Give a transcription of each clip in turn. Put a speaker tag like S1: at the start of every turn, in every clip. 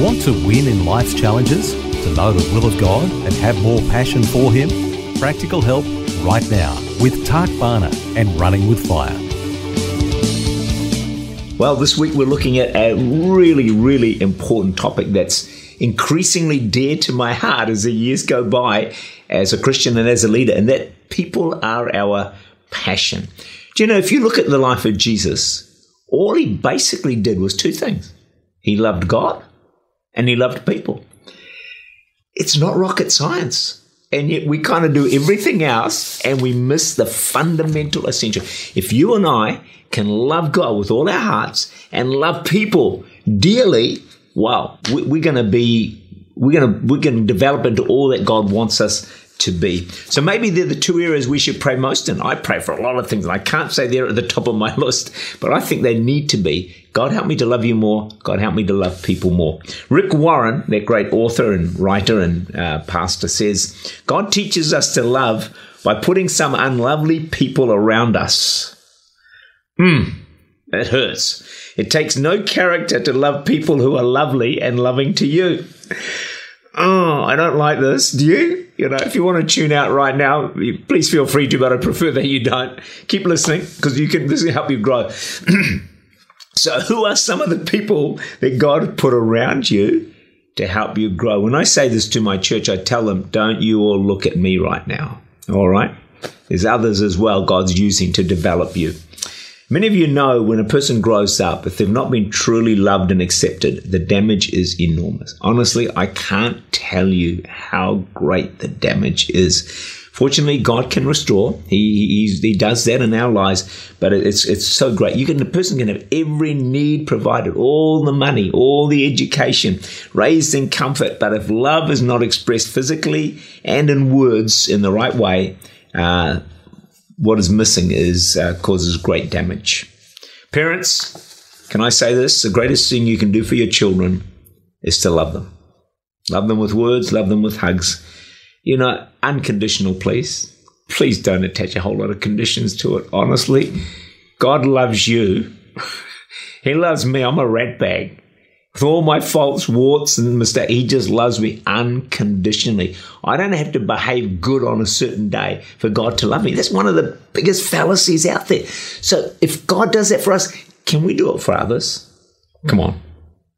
S1: Want to win in life's challenges? To know the will of God and have more passion for Him? Practical help right now with Tak Bhana and Running with Fire.
S2: Well, this week we're looking at a really, really important topic that's increasingly dear to my heart as the years go by as a Christian and as a leader, and that people are our passion. Do you know, if you look at the life of Jesus, all he basically did was two things he loved God and he loved people. It's not rocket science. And yet we kind of do everything else and we miss the fundamental essential. If you and I can love God with all our hearts and love people dearly, wow, we're going to be, we're going to, we're going to develop into all that God wants us to be. So maybe they're the two areas we should pray most in. I pray for a lot of things, and I can't say they're at the top of my list, but I think they need to be. God help me to love you more. God help me to love people more. Rick Warren, that great author and writer and uh, pastor, says God teaches us to love by putting some unlovely people around us. Hmm, it hurts. It takes no character to love people who are lovely and loving to you oh, I don't like this. Do you? You know, if you want to tune out right now, please feel free to, but I prefer that you don't. Keep listening because you can. This will help you grow. so, who are some of the people that God put around you to help you grow? When I say this to my church, I tell them, "Don't you all look at me right now." All right. There's others as well God's using to develop you. Many of you know when a person grows up, if they've not been truly loved and accepted, the damage is enormous. Honestly, I can't tell you how great the damage is. Fortunately, God can restore. He, he, he does that in our lives, but it's it's so great. You can the person can have every need provided, all the money, all the education, raised in comfort. But if love is not expressed physically and in words in the right way, uh, what is missing is uh, causes great damage. Parents, can I say this? The greatest thing you can do for your children is to love them. Love them with words, love them with hugs. You know, unconditional, please. Please don't attach a whole lot of conditions to it. Honestly, God loves you. he loves me. I'm a rat bag. With all my faults, warts, and mistakes, He just loves me unconditionally. I don't have to behave good on a certain day for God to love me. That's one of the biggest fallacies out there. So if God does that for us, can we do it for others? Come on.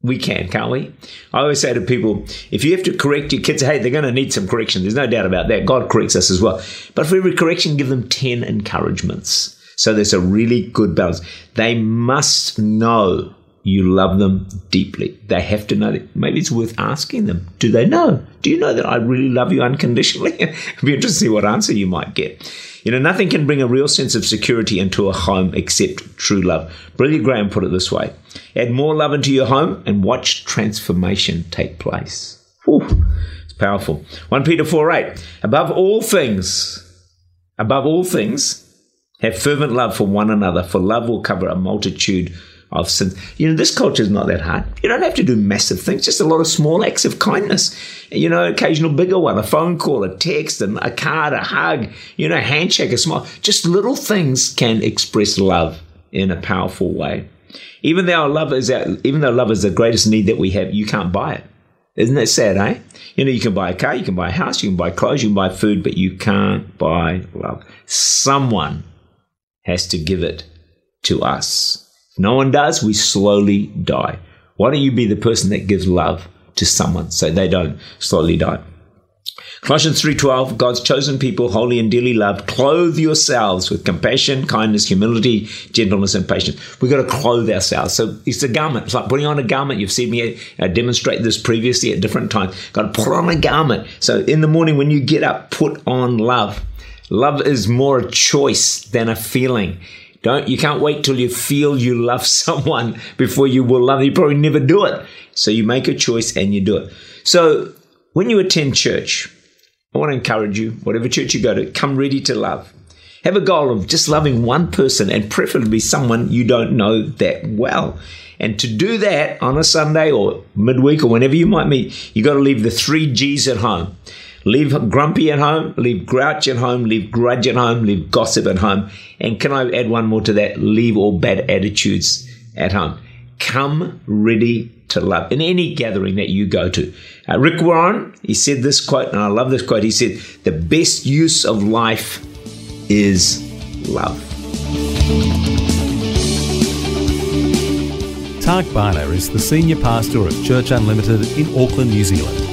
S2: We can, can't we? I always say to people, if you have to correct your kids, hey, they're going to need some correction. There's no doubt about that. God corrects us as well. But for every correction, give them 10 encouragements. So there's a really good balance. They must know you love them deeply. They have to know that. Maybe it's worth asking them. Do they know? Do you know that I really love you unconditionally? It'd be interesting to see what answer you might get. You know, nothing can bring a real sense of security into a home except true love. Brilliant Graham put it this way add more love into your home and watch transformation take place. Whew, it's powerful. 1 Peter 4 8. Above all things, above all things, have fervent love for one another, for love will cover a multitude of sins. You know, this culture is not that hard. You don't have to do massive things, just a lot of small acts of kindness. You know, occasional bigger one, a phone call, a text, and a card, a hug, you know, handshake, a smile. Just little things can express love in a powerful way. Even though love is our, even though love is the greatest need that we have, you can't buy it. Isn't that sad, eh? You know, you can buy a car, you can buy a house, you can buy clothes, you can buy food, but you can't buy love. Someone has to give it to us. No one does, we slowly die. Why don't you be the person that gives love to someone so they don't slowly die? Colossians 3:12 God's chosen people holy and dearly loved clothe yourselves with compassion kindness humility gentleness and patience. We've got to clothe ourselves. So it's a garment. It's like putting on a garment. You've seen me uh, demonstrate this previously at different times. Got to put on a garment. So in the morning when you get up put on love. Love is more a choice than a feeling Don't you can't wait till you feel you love someone before you will love. Them. You probably never do it. So you make a choice and you do it. So when you attend church, I want to encourage you, whatever church you go to, come ready to love. Have a goal of just loving one person and preferably someone you don't know that well. And to do that on a Sunday or midweek or whenever you might meet, you've got to leave the three G's at home. Leave grumpy at home, leave grouch at home, leave grudge at home, leave gossip at home. And can I add one more to that? Leave all bad attitudes at home. Come ready to love in any gathering that you go to. Uh, Rick Warren, he said this quote, and I love this quote. He said, The best use of life is love.
S1: Tak Bhana is the Senior Pastor of Church Unlimited in Auckland, New Zealand.